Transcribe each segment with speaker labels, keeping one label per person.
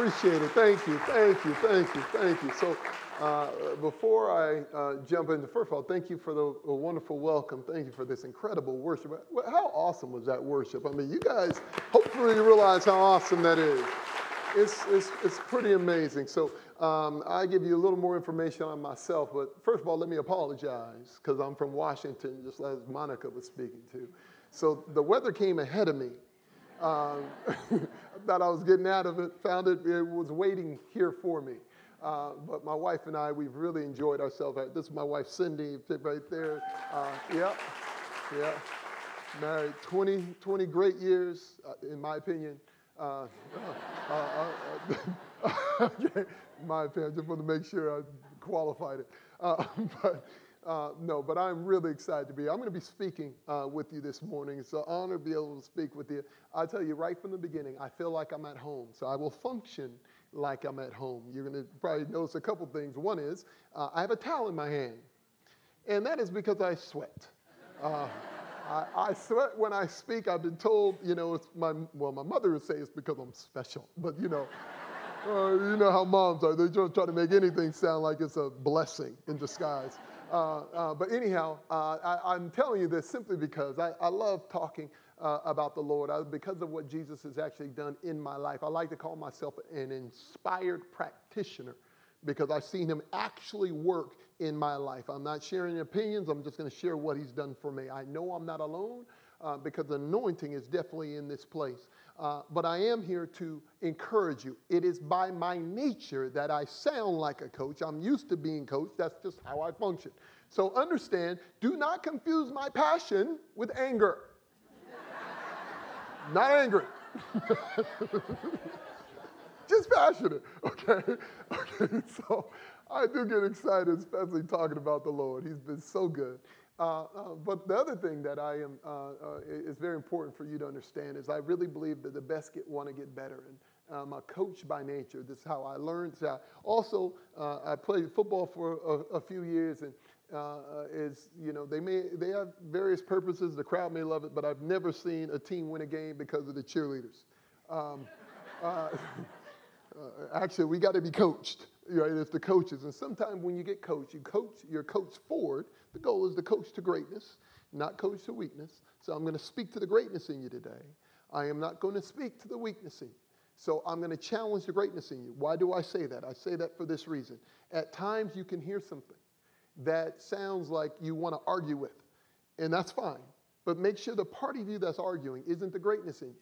Speaker 1: Appreciate it. Thank you. Thank you. Thank you. Thank you. So, uh, before I uh, jump into, first of all, thank you for the, wonderful welcome. Thank you for this incredible worship. How awesome was that worship? I mean, you guys, hopefully, you realize how awesome that is. It's, it's, it's pretty amazing. So, um, I give you a little more information on myself, but first of all, let me apologize because I'm from Washington, just as Monica was speaking to. So, the weather came ahead of me. Um, thought I was getting out of it, found it, it was waiting here for me. Uh, but my wife and I, we've really enjoyed ourselves. This is my wife, Cindy, right there. Uh, yeah. Married 20, 20 great years, uh, in my opinion. Uh, uh, uh, my opinion, I just want to make sure I qualified it. but uh, no, but I'm really excited to be. here. I'm going to be speaking uh, with you this morning. It's an honor to be able to speak with you. I tell you right from the beginning, I feel like I'm at home, so I will function like I'm at home. You're going to probably notice a couple things. One is uh, I have a towel in my hand, and that is because I sweat. Uh, I, I, sweat when I speak. I've been told, you know, it's my well, my mother would say it's because I'm special, but you know. Uh, you know how moms are. They just try to make anything sound like it's a blessing in disguise. Uh, uh, but anyhow, uh, I, am telling you this simply because I, I love talking uh, about the Lord I, because of what Jesus has actually done in my life. I like to call myself an inspired practitioner because I've seen him actually work in my life. I'm not sharing opinions, I'm just going to share what he's done for me. I know I'm not alone uh, because anointing is definitely in this place. Uh, but I am here to encourage you. It is by my nature that I sound like a coach. I'm used to being coached. That's just how I function. So understand, do not confuse my passion with anger. not angry. just passionate, okay? Okay, so I do get excited, especially talking about the Lord. He's been so good. Uh, uh, but the other thing that I am uh, uh, is very important for you to understand is I really believe that the best get want to get better, and I'm a coach by nature. This is how I learned. So also, uh, I played football for a, a few years, and is you know they may they have various purposes. The crowd may love it, but I've never seen a team win a game because of the cheerleaders. Um, actually, we got to be coached right? It's the coaches. And sometimes when you get coached, you coach, you're coached forward. The goal is to coach to greatness, not coach to weakness. So I'm going to speak to the greatness in you today. I am not going to speak to the weakness in you. So I'm going to challenge the greatness in you. Why do I say that? I say that for this reason. At times you can hear something that sounds like you want to argue with, and that's fine. But make sure the part of you that's arguing isn't the greatness in you,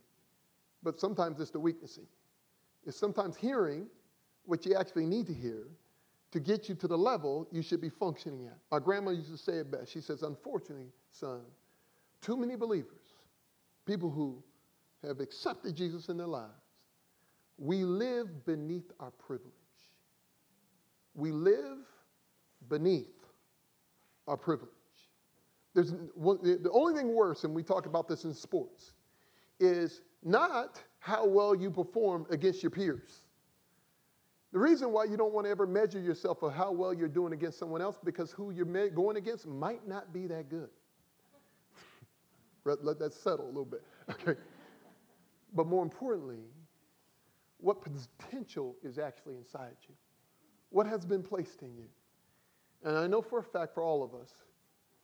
Speaker 1: but sometimes it's the weakness in you. It's sometimes hearing what you actually need to hear to get you to the level you should be functioning at. My grandma used to say it best. She says, Unfortunately, son, too many believers, people who have accepted Jesus in their lives, we live beneath our privilege. We live beneath our privilege. There's one, the only thing worse, and we talk about this in sports, is not how well you perform against your peers. The reason why you don't want to ever measure yourself of how well you're doing against someone else because who you're going against might not be that good. Let that settle a little bit. Okay. But more importantly, what potential is actually inside you? What has been placed in you? And I know for a fact for all of us,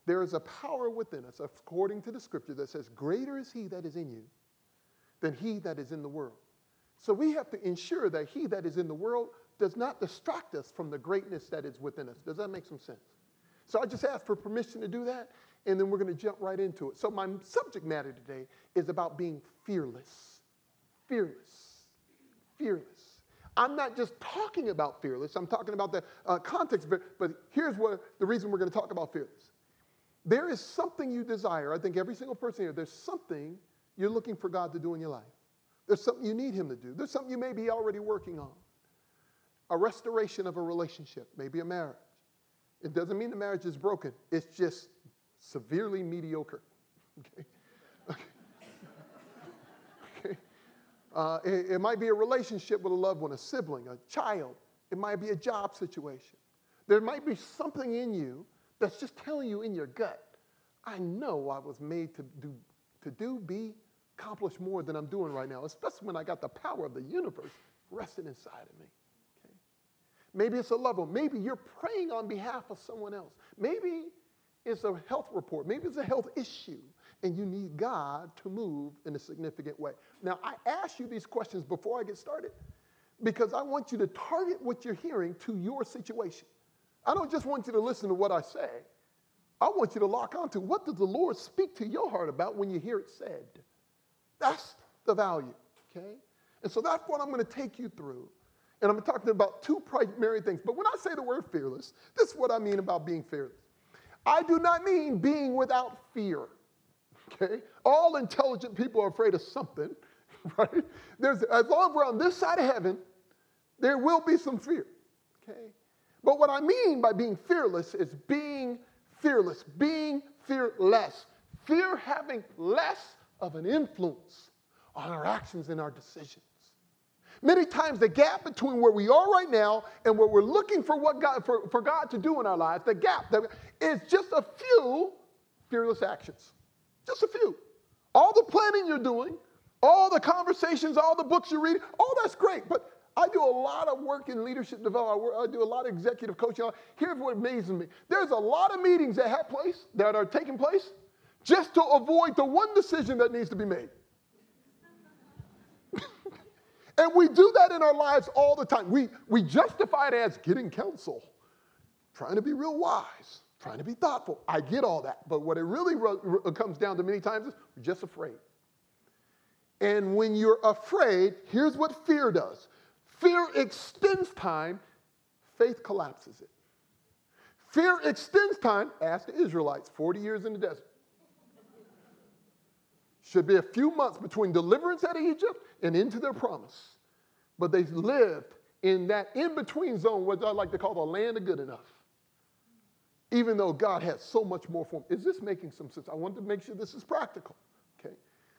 Speaker 1: there is a power within us, according to the scripture, that says, Greater is he that is in you than he that is in the world. So we have to ensure that he that is in the world does not distract us from the greatness that is within us. Does that make some sense? So I just asked for permission to do that, and then we're going to jump right into it. So my subject matter today is about being fearless. Fearless. Fearless. I'm not just talking about fearless, I'm talking about the uh, context, but, but here's what the reason we're going to talk about fearless. There is something you desire. I think every single person here, there's something you're looking for God to do in your life. There's something you need Him to do. There's something you may be already working on. A restoration of a relationship, maybe a marriage. It doesn't mean the marriage is broken, it's just severely mediocre. Okay? Okay. okay. Uh, it, it might be a relationship with a loved one, a sibling, a child. It might be a job situation. There might be something in you that's just telling you in your gut, I know I was made to do, to do, be, accomplish more than I'm doing right now, especially when I got the power of the universe resting inside of me. Okay? Maybe it's a loved one. Maybe you're praying on behalf of someone else. Maybe it's a health report. Maybe it's a health issue, and you need God to move in a significant way. Now, I ask you these questions before I get started because I want you to target what you're hearing to your situation. I don't just want you to listen to what I say. I want you to lock onto what does the Lord speak to your heart about when you hear it said. That's the value, okay? And so that's what I'm going to take you through. And I'm talking about two primary things. But when I say the word fearless, this is what I mean about being fearless. I do not mean being without fear. Okay? All intelligent people are afraid of something, right? There's, as long as we're on this side of heaven, there will be some fear. Okay? But what I mean by being fearless is being fearless, being fearless. Fear having less of an influence on our actions and our decisions. Many times, the gap between where we are right now and where we're looking for what God for, for God to do in our lives, the gap that is just a few fearless actions. Just a few. All the planning you're doing, all the conversations, all the books you read, all that's great. But I do a lot of work in leadership development. I do a lot of executive coaching. Here's what amazes me. There's a lot of meetings that have place, that are taking place, just to avoid the one decision that needs to be made. And we do that in our lives all the time. We, we justify it as getting counsel, trying to be real wise, trying to be thoughtful. I get all that. But what it really comes down to many times is we're just afraid. And when you're afraid, here's what fear does fear extends time, faith collapses it. Fear extends time, ask the Israelites, 40 years in the desert. Should be a few months between deliverance out of Egypt and into their promise. But they lived in that in between zone, what I like to call the land of good enough. Even though God has so much more for them. Is this making some sense? I want to make sure this is practical. Okay.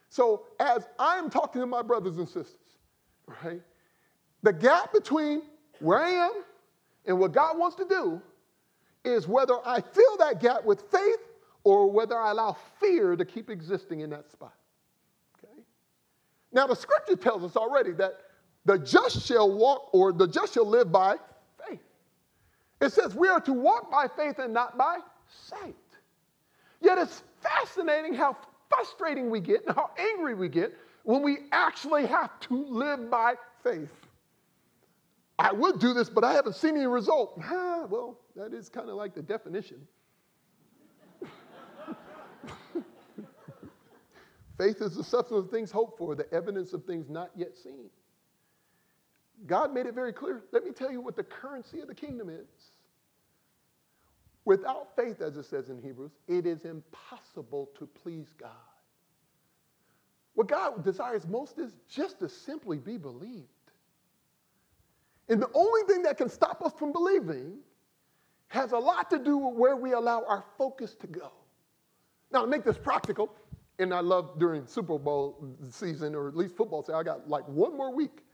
Speaker 1: So as I'm talking to my brothers and sisters, right, the gap between where I am and what God wants to do is whether I fill that gap with faith or whether I allow fear to keep existing in that spot. Okay? Now, the scripture tells us already that the just shall walk, or the just shall live by faith. It says we are to walk by faith and not by sight. Yet it's fascinating how frustrating we get and how angry we get when we actually have to live by faith. I would do this, but I haven't seen any result. Well, that is kind of like the definition. Faith is the substance of things hoped for, the evidence of things not yet seen. God made it very clear. Let me tell you what the currency of the kingdom is. Without faith, as it says in Hebrews, it is impossible to please God. What God desires most is just to simply be believed. And the only thing that can stop us from believing has a lot to do with where we allow our focus to go. Now, to make this practical, and I love during Super Bowl season, or at least football season, I got like one more week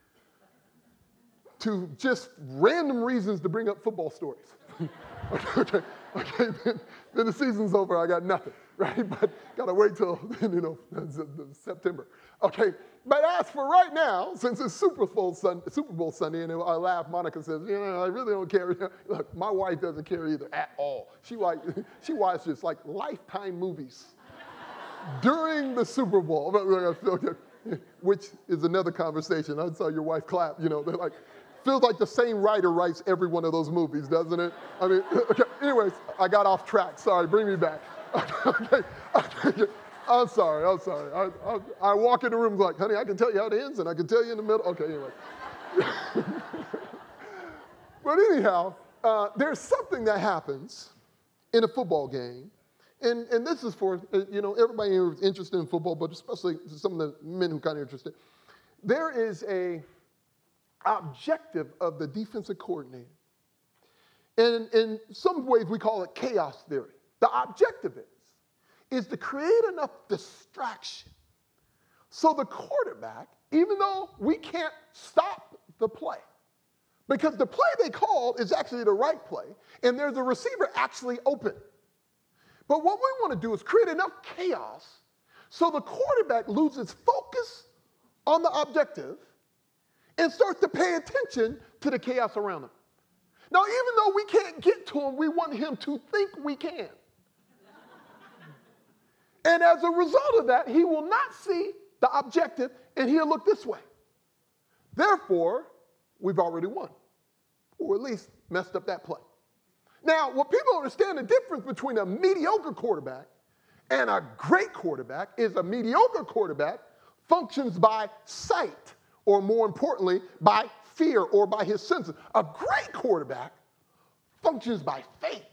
Speaker 1: to just random reasons to bring up football stories. okay, okay, okay then, then, the season's over, I got nothing, right? But gotta wait till, you know, uh, September. Okay, but as for right now, since it's Super Bowl, Sun, Super Bowl Sunday, and I laugh, Monica says, you know, I really don't care. Look, my wife doesn't care either at all. She, like, she watches like lifetime movies during the Super Bowl, which is another conversation. I saw your wife clap, you know, they're like, feels like the same writer writes every one of those movies, doesn't it? I mean, okay, anyways, I got off track. Sorry, bring me back. I'm sorry, I'm sorry. I, I, I, walk in the room like, honey, I can tell you how it ends and I can tell you in the middle. Okay, anyway. but anyhow, uh, there's something that happens in a football game. And, and this is for, uh, you know, everybody who's interested in football, but especially some of the men who kind of interested. There is a, objective of the defensive coordinator. And in some ways, we call it chaos theory. The objective is, is to create enough distraction so the quarterback, even though we can't stop the play, because the play they call is actually the right play, and there's a receiver actually open. But what we want to do is create enough chaos so the quarterback loses focus on the objective and starts to pay attention to the chaos around him. Now, even though we can't get to him, we want him to think we can. And as a result of that, he will not see the objective and he'll look this way. Therefore, we've already won, or at least messed up that play. Now, what people understand the difference between a mediocre quarterback and a great quarterback is a mediocre quarterback functions by sight, or more importantly, by fear or by his senses. A great quarterback functions by faith.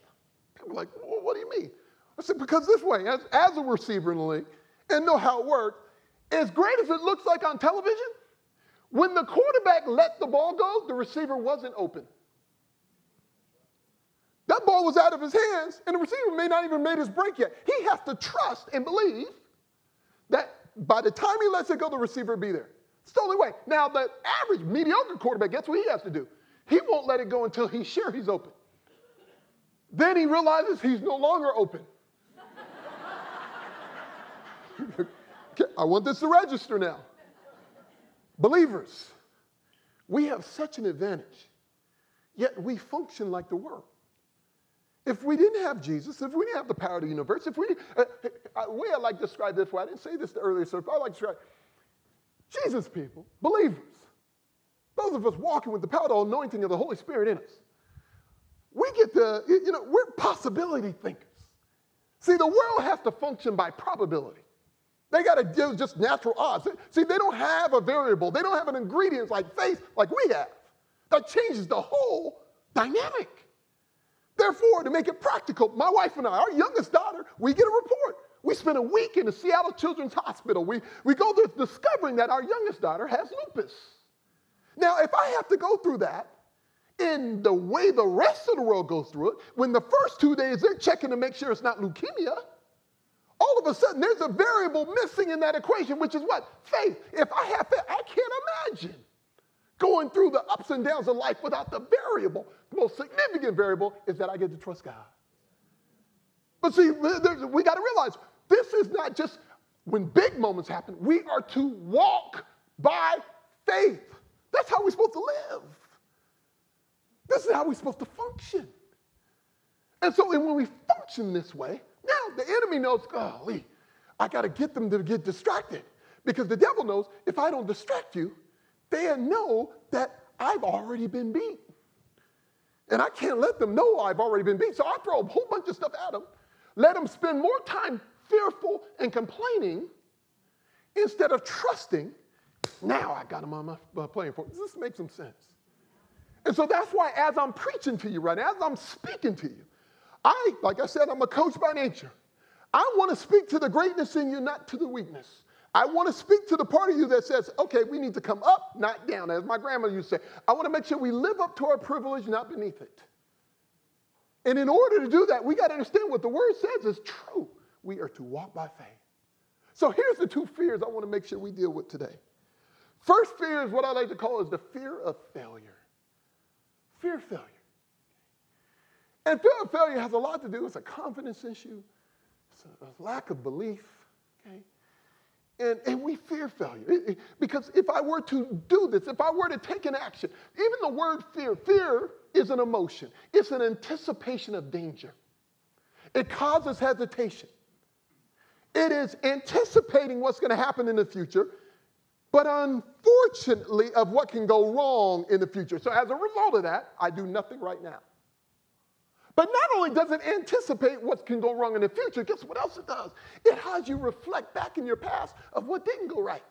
Speaker 1: People are like, well, what do you mean? I said, because this way, as, as a receiver in the league, and know how it works, as great as it looks like on television, when the quarterback let the ball go, the receiver wasn't open. That ball was out of his hands, and the receiver may not even made his break yet. He has to trust and believe that by the time he lets it go, the receiver will be there. It's the only way. Now, the average mediocre quarterback, guess what he has to do? He won't let it go until he's sure he's open. Then he realizes he's no longer open. I want this to register now. Believers, we have such an advantage, yet we function like the world. If we didn't have Jesus, if we didn't have the power of the universe, if we, uh, uh, way I like to describe this way, I didn't say this earlier, so I like to describe Jesus people, believers, those of us walking with the power of the anointing of the Holy Spirit in us, we get to, you know, we're possibility thinkers. See, the world has to function by probability. They got to do just natural odds. See, they don't have a variable, they don't have an ingredient like faith like we have. That changes the whole dynamic. Therefore, to make it practical, my wife and I, our youngest daughter, we get a report. We spend a week in the Seattle Children's Hospital. We, we go there discovering that our youngest daughter has lupus. Now, if I have to go through that in the way the rest of the world goes through it, when the first two days they're checking to make sure it's not leukemia, all of a sudden there's a variable missing in that equation, which is what? Faith. If I have faith, I can't imagine going through the ups and downs of life without the variable. The most significant variable is that I get to trust God. But see, we got to realize this is not just when big moments happen, we are to walk by faith. That's how we're supposed to live. This is how we're supposed to function. And so when we function this way, now the enemy knows, golly, I got to get them to get distracted. Because the devil knows if I don't distract you, they know that I've already been beat. And I can't let them know I've already been beat. So I throw a whole bunch of stuff at them, let them spend more time fearful and complaining instead of trusting. Now I got them on my playing for. Does this make some sense? And so that's why, as I'm preaching to you right now, as I'm speaking to you, I, like I said, I'm a coach by nature. I want to speak to the greatness in you, not to the weakness. I want to speak to the part of you that says, okay, we need to come up, not down. As my grandmother used to say, I want to make sure we live up to our privilege, not beneath it. And in order to do that, we got to understand what the word says is true. We are to walk by faith. So here's the two fears I want to make sure we deal with today. First fear is what I like to call is the fear of failure. Fear of failure. And fear of failure has a lot to do with a confidence issue, it's a, lack of belief, okay? And, and we fear failure. Because if I were to do this, if I were to take an action, even the word fear, fear is an emotion, it's an anticipation of danger. It causes hesitation. It is anticipating what's going to happen in the future, but unfortunately, of what can go wrong in the future. So, as a result of that, I do nothing right now. But not only does it anticipate what can go wrong in the future, guess what else it does? It has you reflect back in your past of what didn't go right.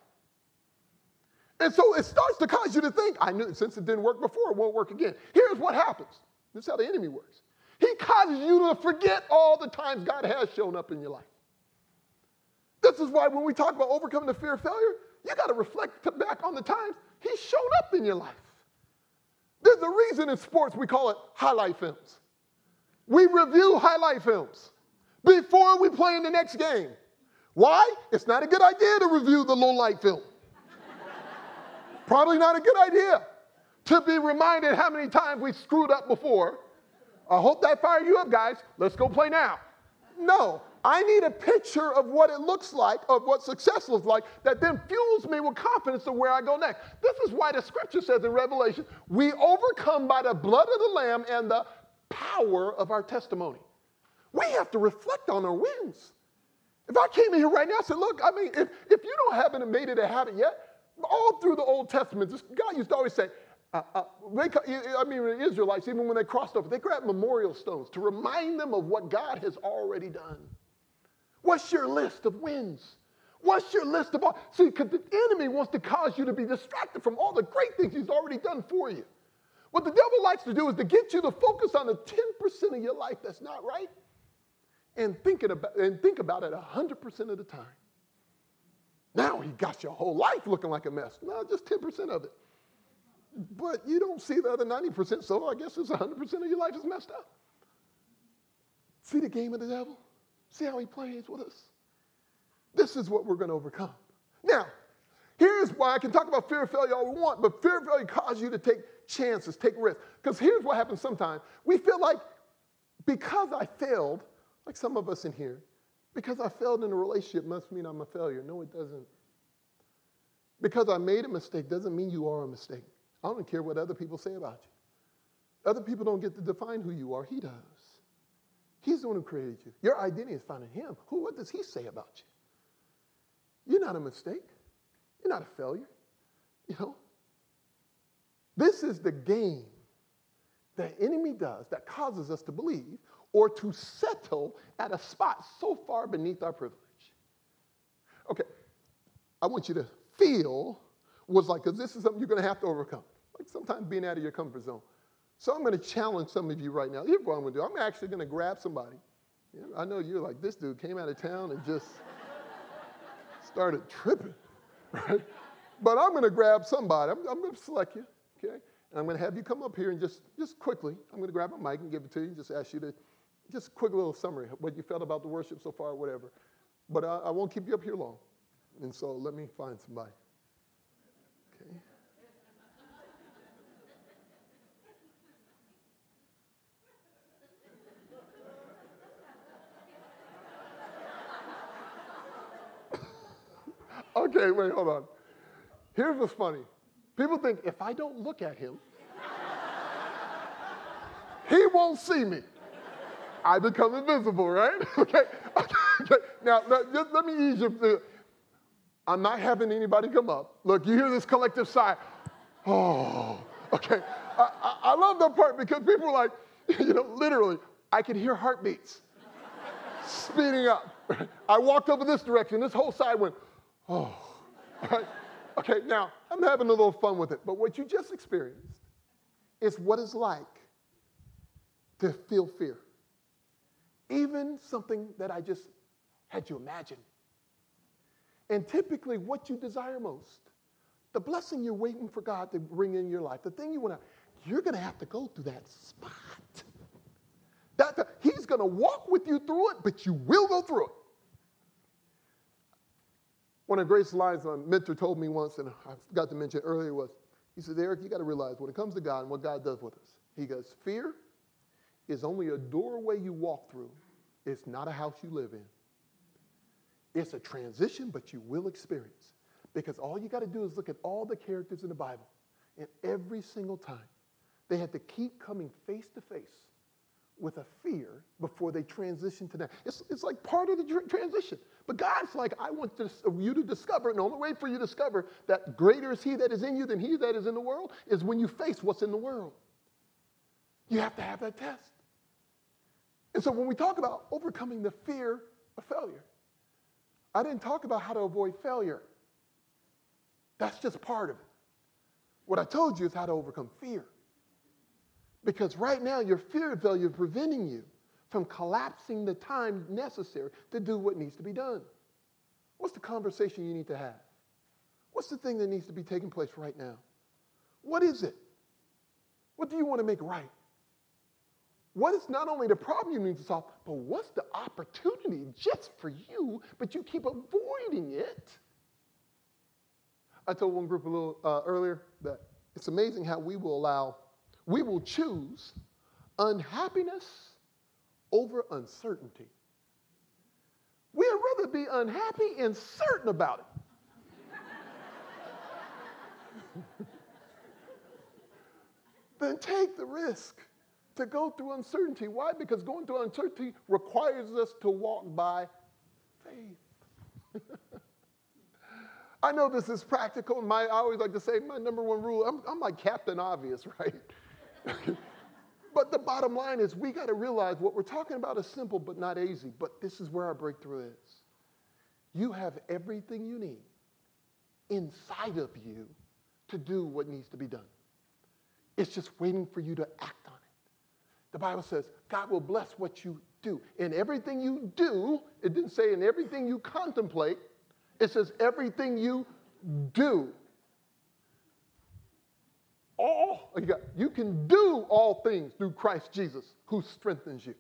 Speaker 1: And so it starts to cause you to think, I knew since it didn't work before, it won't work again. Here's what happens. This is how the enemy works. He causes you to forget all the times God has shown up in your life. This is why when we talk about overcoming the fear of failure, you got to reflect back on the times He's shown up in your life. There's a reason in sports we call it highlight films. We review highlight films before we play in the next game. Why? It's not a good idea to review the low light film. Probably not a good idea to be reminded how many times we screwed up before. I hope that fired you up, guys. Let's go play now. No, I need a picture of what it looks like, of what success looks like, that then fuels me with confidence of where I go next. This is why the scripture says in Revelation, we overcome by the blood of the Lamb and the power of our testimony. We have to reflect on our wins. If I came in here right now and said, look, I mean, if, if you don't haven't made it a habit yet, all through the Old Testament, this, God used to always say, uh, uh, they, I mean, the Israelites, even when they crossed over, they grabbed memorial stones to remind them of what God has already done. What's your list of wins? What's your list of all? See, because the enemy wants to cause you to be distracted from all the great things he's already done for you. What the devil likes to do is to get you to focus on the 10% of your life that's not right and, thinking about, and think about it 100% of the time. Now he got your whole life looking like a mess. No, just 10% of it. But you don't see the other 90%, so I guess it's 100% of your life is messed up. See the game of the devil? See how he plays with us? This is what we're going to overcome. Now, here's why I can talk about fear of failure all we want, but fear of failure causes you to take chances, take risks. Because here's what happens sometimes. We feel like because I failed, like some of us in here, because I failed in a relationship must mean I'm a failure. No, it doesn't. Because I made a mistake doesn't mean you are a mistake. I don't care what other people say about you. Other people don't get to define who you are, He does. He's the one who created you. Your identity is found in Him. Who, what does He say about you? You're not a mistake. You're not a failure. You know? This is the game the enemy does that causes us to believe or to settle at a spot so far beneath our privilege. Okay, I want you to feel was like, because this is something you're going to have to overcome. Like sometimes being out of your comfort zone. So I'm going to challenge some of you right now. Here's what I'm going to do. I'm actually going to grab somebody. I know you're like, this dude came out of town and just started tripping, right? But I'm going to grab somebody. I'm, I'm going to select you, okay? And I'm going to have you come up here and just, just quickly, I'm going to grab a mic and give it to you, and just ask you to, just a quick little summary, what you felt about the worship so far, whatever. But I, I won't keep you up here long. And so let me find somebody. Okay, wait, hold on. Here's what's funny. People think if I don't look at him, he won't see me. I become invisible, right? okay. okay. Now, now, just let me ease you. I'm not having anybody come up. Look, you hear this collective sigh. Oh, okay. I, I, I love that part because people are like, you know, literally, I can hear heartbeats speeding up. I walked over this direction. This whole side went, Oh, right? Okay, now I'm having a little fun with it, but what you just experienced is what it's like to feel fear. Even something that I just had you imagine. And typically, what you desire most, the blessing you're waiting for God to bring in your life, the thing you want to, you're going to have to go through that spot. That, that he's going to walk with you through it, but you will go through it. One of the greatest lines my mentor told me once, and I forgot to mention earlier, was he said, Eric, you got to realize when it comes to God and what God does with us, he goes, fear is only a doorway you walk through. It's not a house you live in. It's a transition, but you will experience. Because all you got to do is look at all the characters in the Bible. And every single time, they had to keep coming face to face with a fear before they transition to that. It's, it's like part of the tr- transition. But God's like, I want you to discover, and the only way for you to discover that greater is He that is in you than He that is in the world is when you face what's in the world. You have to have that test. And so when we talk about overcoming the fear of failure, I didn't talk about how to avoid failure. That's just part of it. What I told you is how to overcome fear. Because right now, your fear of failure is preventing you from collapsing the time necessary to do what needs to be done. What's the conversation you need to have? What's the thing that needs to be taking place right now? What is it? What do you want to make right? What is not only the problem you need to solve, but what's the opportunity just for you, but you keep avoiding it? I told one group a little uh, earlier that it's amazing how we will allow, we will choose unhappiness over uncertainty. We'd rather be unhappy and certain about it than take the risk to go through uncertainty. Why? Because going through uncertainty requires us to walk by faith. I know this is practical. My, I always like to say my number one rule I'm, I'm like Captain Obvious, right? but the bottom line is we got to realize what we're talking about is simple but not easy. But this is where our breakthrough is. You have everything you need inside of you to do what needs to be done. It's just waiting for you to act on it. The Bible says God will bless what you do. In everything you do, it didn't say in everything you contemplate, it says everything you do. All, you, got, you can do all things through Christ Jesus who strengthens you.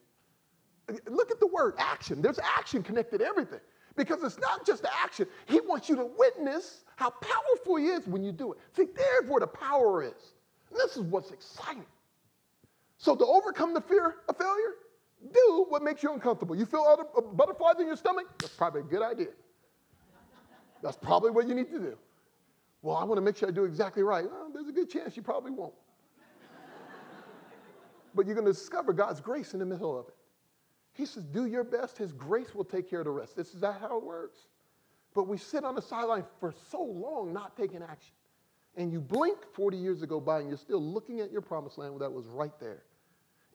Speaker 1: Look at the word action. There's action connected everything because it's not just the action. He wants you to witness how powerful he is when you do it. See, there's where the power is. This is what's exciting. So, to overcome the fear of failure, do what makes you uncomfortable. You feel other uh, butterflies in your stomach? That's probably a good idea. That's probably what you need to do. Well, I want to make sure I do exactly right. Well, there's a good chance you probably won't. but you're going to discover God's grace in the middle of it. He says, Do your best. His grace will take care of the rest. This is that how it works. But we sit on the sideline for so long not taking action. And you blink 40 years ago by and you're still looking at your promised land that was right there.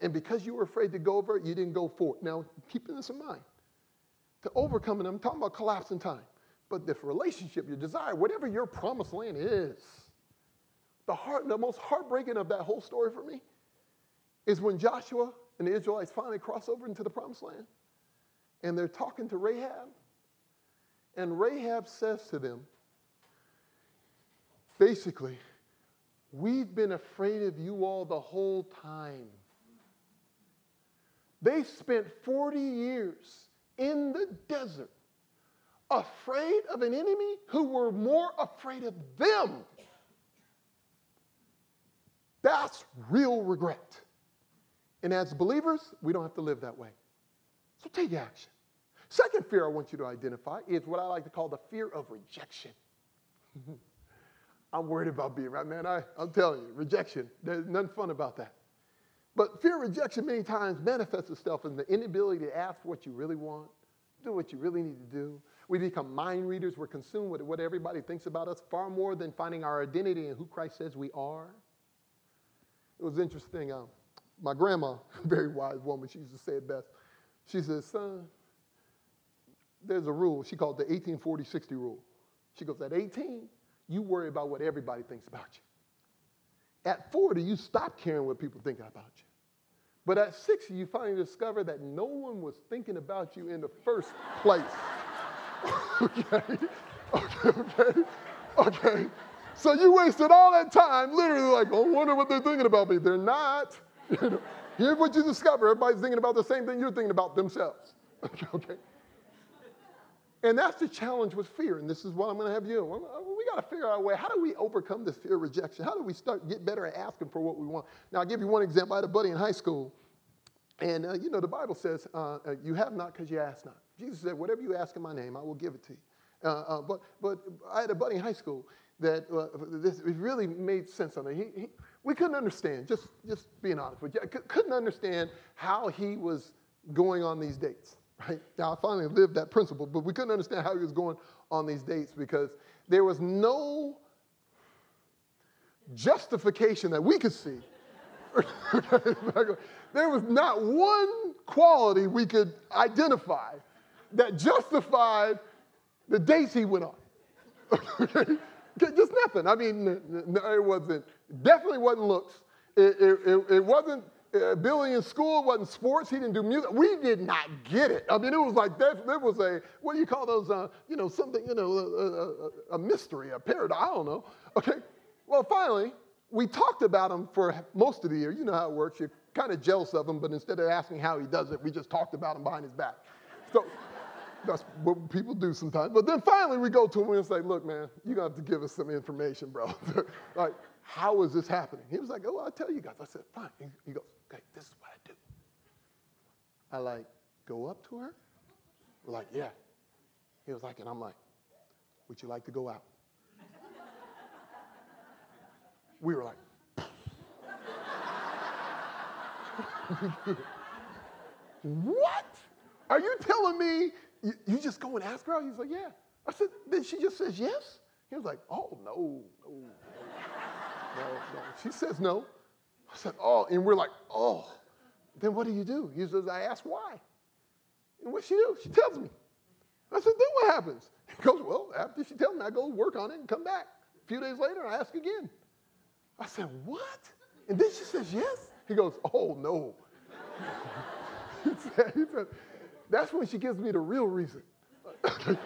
Speaker 1: And because you were afraid to go over it, you didn't go for it. Now, keeping this in mind, to overcome it, I'm talking about collapsing time. But this relationship, your desire, whatever your promised land is, the, heart, the most heartbreaking of that whole story for me is when Joshua and the Israelites finally cross over into the promised land and they're talking to Rahab. And Rahab says to them, basically, we've been afraid of you all the whole time. They spent 40 years in the desert afraid of an enemy who were more afraid of them. That's real regret. And as believers, we don't have to live that way. So take action. Second fear I want you to identify is what I like to call the fear of rejection. I'm worried about being right, man. I, I'm telling you, rejection. There's nothing fun about that. But fear of rejection many times manifests itself in the inability to ask what you really want, do what you really need to do. We become mind readers. We're consumed with what everybody thinks about us far more than finding our identity in who Christ says we are. It was interesting. Um, my grandma, very wise woman, she used to say it best. She says, son, there's a rule. She called it the 1840 60 rule. She goes, at 18, you worry about what everybody thinks about you. At 40, you stop caring what people think about you. But at 60, you finally discover that no one was thinking about you in the first place. okay? Okay, okay, okay. So you wasted all that time literally like, oh, I wonder what they're thinking about me. They're not. You know, Here's what you discover. Everybody's thinking about the same thing you're thinking about themselves. Okay. And that's the challenge with fear. And this is what I'm going to have you. We got to figure out a way. How do we overcome this fear of rejection? How do we start get better at asking for what we want? Now, I'll give you one example. I had a buddy in high school, and uh, you know the Bible says, uh, uh, "You have not because you ask not." Jesus said, "Whatever you ask in my name, I will give it to you." Uh, uh, but but I had a buddy in high school that uh, this it really made sense on it. He, he, we couldn't understand. Just just being honest with you, couldn't understand how he was going on these dates right? Now, I finally lived that principle, but we couldn't understand how he was going on these dates because there was no justification that we could see. there was not one quality we could identify that justified the dates he went on. Just nothing. I mean, it wasn't, definitely wasn't looks. It, it, it, wasn't uh, Billy in school wasn't sports. He didn't do music. We did not get it. I mean, it was like that. There was a what do you call those? Uh, you know, something. You know, a, a, a mystery, a paradox. I don't know. Okay. Well, finally, we talked about him for most of the year. You know how it works. You're kind of jealous of him, but instead of asking how he does it, we just talked about him behind his back. So that's what people do sometimes. But then finally, we go to him and say, "Look, man, you're gonna have to give us some information, bro. like, how is this happening?" He was like, "Oh, I'll tell you guys." I said, "Fine." He goes this is what I do. I like go up to her. We're like, yeah, He was like, and I'm like, would you like to go out? we were like, what? Are you telling me you, you, just go and ask her out? He's like, yeah. I said, then she just says yes? He was like, oh, no, no, no, no, no. She says no. I said, oh, and we're like, oh. Then what do you do? He says, I ask why. And what she do? She tells me. I said, then what happens? He goes, well, after she tells me, I go work on it and come back. A few days later, I ask again. I said, what? And then she says, yes. He goes, oh, no. he, said, he said, that's when she gives me the real reason. that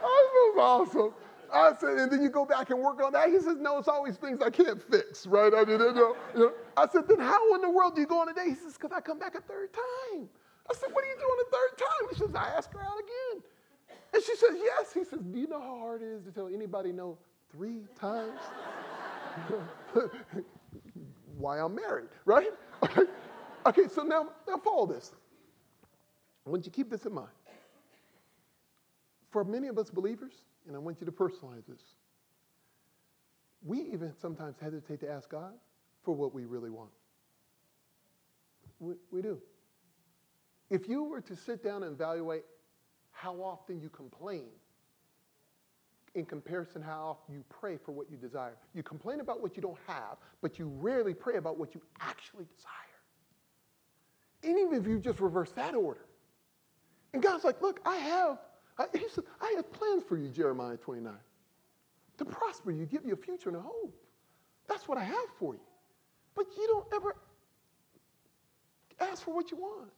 Speaker 1: was awesome. I said, and then you go back and work on that. He says, no, it's always things I can't fix, right? I mean, you know, you know. I said, then how in the world do you go on a date? He says, because I come back a third time. I said, what are you doing a third time? He says, I ask her out again. And she says, yes. He says, do you know how hard it is to tell anybody no three times? Why I'm married, right? Okay, okay so now, now follow this. I want you to keep this in mind. For many of us believers, and I want you to personalize this, we even sometimes hesitate to ask God for what we really want. We, we do. If you were to sit down and evaluate how often you complain in comparison how often you pray for what you desire, you complain about what you don't have, but you rarely pray about what you actually desire. And even if you just reverse that order, and God's like, look, I have, he said, I have plans for you, Jeremiah 29, to prosper you, give you a future and a hope. That's what I have for you. But you don't ever ask for what you want.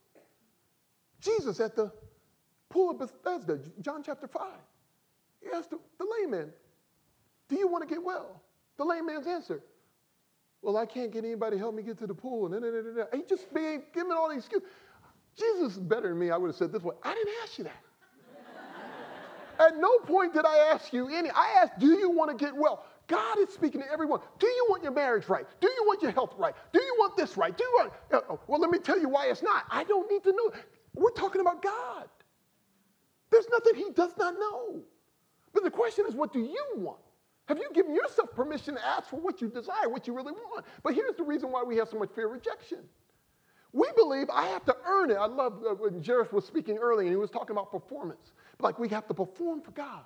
Speaker 1: Jesus at the pool of Bethesda, John chapter 5, he asked the, the layman, Do you want to get well? The layman's answer, Well, I can't get anybody to help me get to the pool. And, he just being given all these excuses. Jesus is better than me. I would have said this way I didn't ask you that. At no point did I ask you any. I asked, Do you want to get well? God is speaking to everyone. Do you want your marriage right? Do you want your health right? Do you want this right? Do you want? Uh, well, let me tell you why it's not. I don't need to know. We're talking about God. There's nothing He does not know. But the question is, what do you want? Have you given yourself permission to ask for what you desire, what you really want? But here's the reason why we have so much fear of rejection. We believe I have to earn it. I love uh, when Jairus was speaking earlier and he was talking about performance. Like we have to perform for God.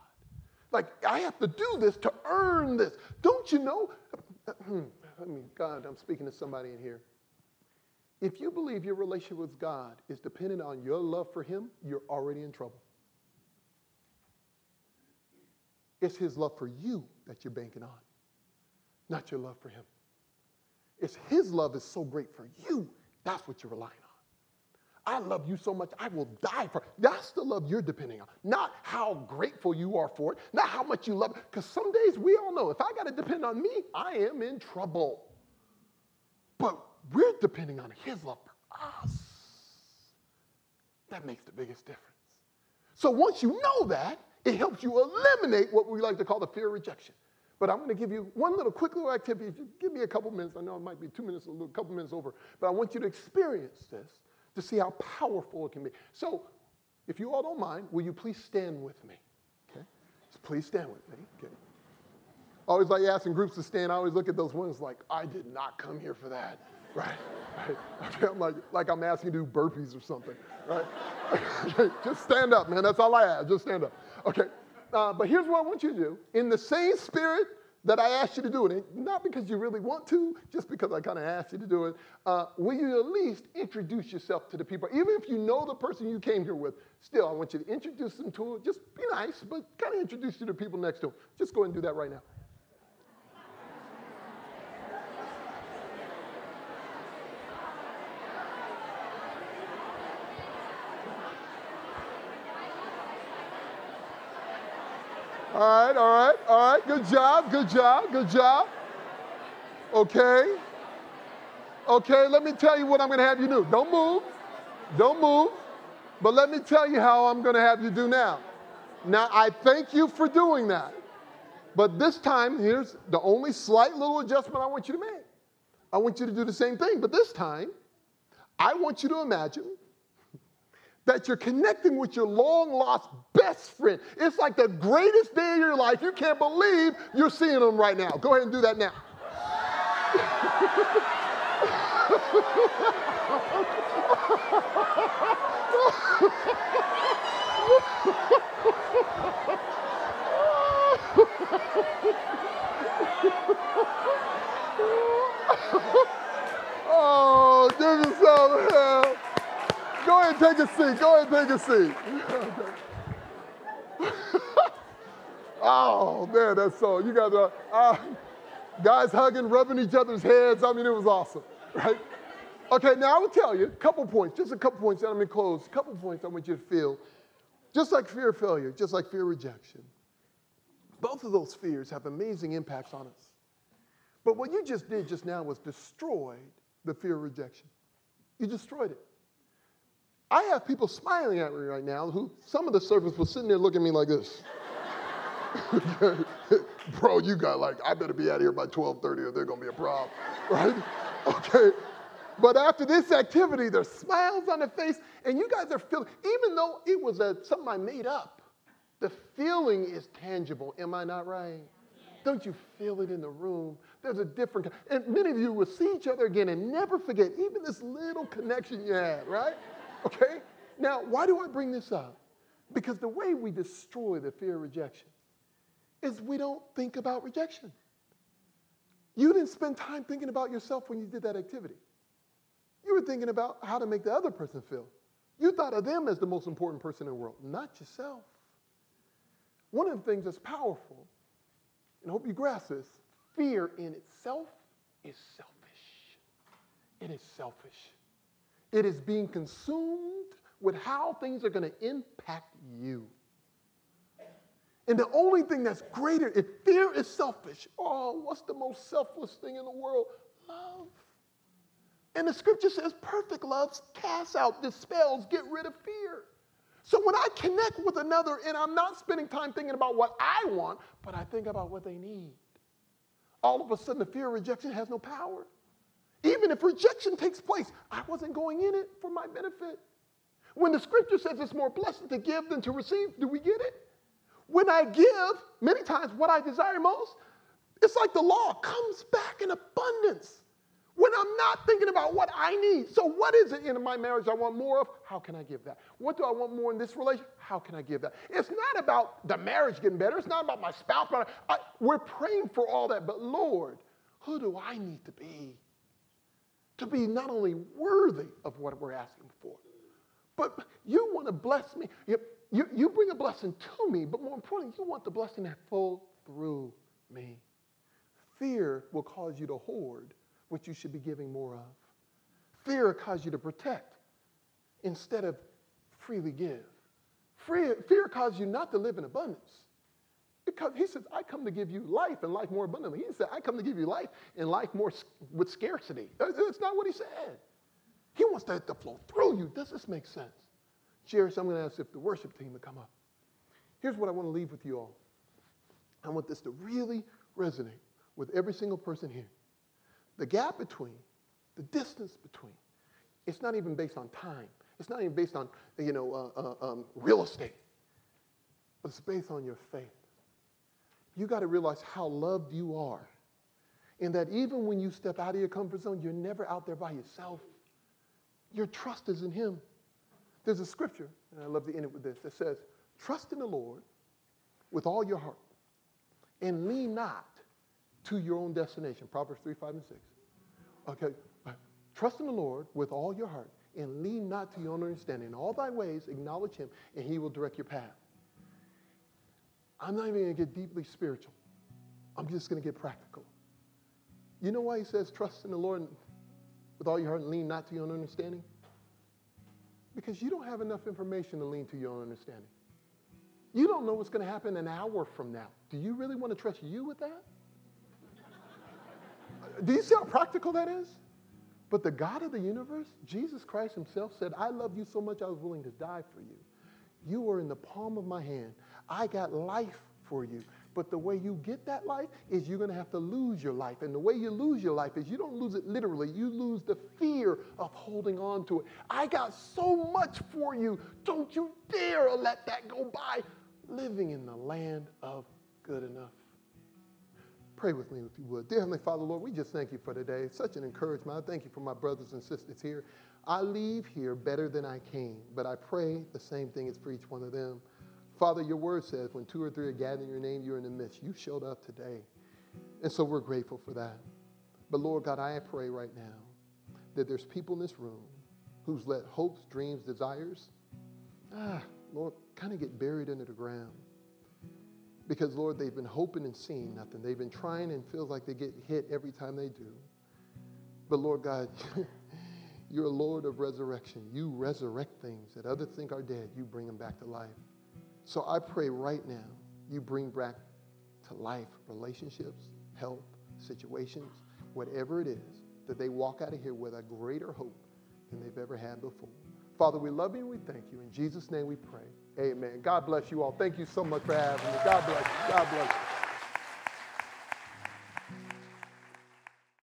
Speaker 1: Like I have to do this to earn this. Don't you know? I mean, God, I'm speaking to somebody in here. If you believe your relationship with God is dependent on your love for Him, you're already in trouble. It's His love for you that you're banking on, not your love for Him. It's His love is so great for you, that's what you're relying on. I love you so much, I will die for. That's the love you're depending on, not how grateful you are for it, not how much you love it. Because some days we all know if I got to depend on me, I am in trouble. But we're depending on His love for us. That makes the biggest difference. So once you know that, it helps you eliminate what we like to call the fear of rejection. But I'm going to give you one little quick little activity. Just give me a couple minutes. I know it might be two minutes, a little, couple minutes over, but I want you to experience this to see how powerful it can be. So, if you all don't mind, will you please stand with me? Okay? Please stand with me. Okay? Always like asking groups to stand. I always look at those ones like, I did not come here for that right? right? I'm like, like I'm asking you to do burpees or something, right? Just stand up, man. That's all I ask. Just stand up. Okay. Uh, but here's what I want you to do. In the same spirit that I asked you to do it, not because you really want to, just because I kind of asked you to do it, uh, will you at least introduce yourself to the people? Even if you know the person you came here with, still, I want you to introduce them to, just be nice, but kind of introduce you to the people next to them. Just go and do that right now. All right, all right. Good job, good job, good job. Okay. Okay, let me tell you what I'm going to have you do. Don't move. Don't move. But let me tell you how I'm going to have you do now. Now, I thank you for doing that. But this time, here's the only slight little adjustment I want you to make. I want you to do the same thing, but this time, I want you to imagine that you're connecting with your long lost best friend. It's like the greatest day of your life. You can't believe you're seeing them right now. Go ahead and do that now. oh, give yourself hell. Go ahead and take a seat. Go ahead and take a seat. oh, man, that's so. You guys are uh, guys hugging, rubbing each other's heads. I mean, it was awesome, right? Okay, now I will tell you a couple points, just a couple points, and I'm to close. A couple points I want you to feel. Just like fear of failure, just like fear of rejection. Both of those fears have amazing impacts on us. But what you just did just now was destroyed the fear of rejection. You destroyed it. I have people smiling at me right now who some of the servants were sitting there looking at me like this. Bro, you got like, I better be out of here by 1230 or there's gonna be a problem, right? Okay. But after this activity, there's smiles on the face, and you guys are feeling, even though it was a, something I made up, the feeling is tangible. Am I not right? Don't you feel it in the room? There's a different, and many of you will see each other again and never forget even this little connection you had, right? Okay? Now, why do I bring this up? Because the way we destroy the fear of rejection is we don't think about rejection. You didn't spend time thinking about yourself when you did that activity. You were thinking about how to make the other person feel. You thought of them as the most important person in the world, not yourself. One of the things that's powerful, and I hope you grasp this, fear in itself is selfish. It is selfish. It is being consumed with how things are going to impact you. And the only thing that's greater, if fear is selfish, oh, what's the most selfless thing in the world? Love. And the scripture says perfect love casts out, dispels, get rid of fear. So when I connect with another and I'm not spending time thinking about what I want, but I think about what they need, all of a sudden the fear of rejection has no power. Even if rejection takes place, I wasn't going in it for my benefit. When the scripture says it's more blessed to give than to receive, do we get it? When I give, many times what I desire most, it's like the law comes back in abundance when I'm not thinking about what I need. So, what is it in my marriage I want more of? How can I give that? What do I want more in this relationship? How can I give that? It's not about the marriage getting better. It's not about my spouse. I, we're praying for all that. But, Lord, who do I need to be to be not only worthy of what we're asking for, but you want to bless me. You, you, you bring a blessing to me, but more importantly, you want the blessing to flow through me. Fear will cause you to hoard what you should be giving more of. Fear will cause you to protect instead of freely give. Fear, fear causes you not to live in abundance. Because he says, I come to give you life and life more abundantly. He said, I come to give you life and life more with scarcity. That's not what he said. He wants that to flow through you. Does this make sense? Jerry, so I'm going to ask if the worship team would come up. Here's what I want to leave with you all. I want this to really resonate with every single person here. The gap between, the distance between, it's not even based on time. It's not even based on, you know, uh, uh, um, real estate. But it's based on your faith you got to realize how loved you are. And that even when you step out of your comfort zone, you're never out there by yourself. Your trust is in Him. There's a scripture, and I love to end it with this, that says, Trust in the Lord with all your heart and lean not to your own destination. Proverbs 3, 5, and 6. Okay, uh, trust in the Lord with all your heart and lean not to your own understanding. In all thy ways, acknowledge Him, and He will direct your path. I'm not even going to get deeply spiritual. I'm just going to get practical. You know why he says, trust in the Lord with all your heart and lean not to your own understanding? Because you don't have enough information to lean to your own understanding. You don't know what's going to happen an hour from now. Do you really want to trust you with that? Do you see how practical that is? But the God of the universe, Jesus Christ himself said, I love you so much I was willing to die for you. You are in the palm of my hand. I got life for you. But the way you get that life is you're going to have to lose your life. And the way you lose your life is you don't lose it literally, you lose the fear of holding on to it. I got so much for you. Don't you dare let that go by. Living in the land of good enough. Pray with me if you would. Dear Heavenly Father, Lord, we just thank you for today. It's such an encouragement. I thank you for my brothers and sisters here. I leave here better than I came, but I pray the same thing is for each one of them. Father, your word says when two or three are gathered in your name, you're in the midst. You showed up today. And so we're grateful for that. But Lord God, I pray right now that there's people in this room who's let hopes, dreams, desires, ah, Lord, kind of get buried under the ground. Because, Lord, they've been hoping and seeing nothing. They've been trying and feels like they get hit every time they do. But, Lord God, you're a Lord of resurrection. You resurrect things that others think are dead. You bring them back to life. So I pray right now you bring back to life relationships, health, situations, whatever it is, that they walk out of here with a greater hope than they've ever had before. Father, we love you and we thank you. In Jesus' name we pray. Amen. God bless you all. Thank you so much for having me. God bless you. God bless you.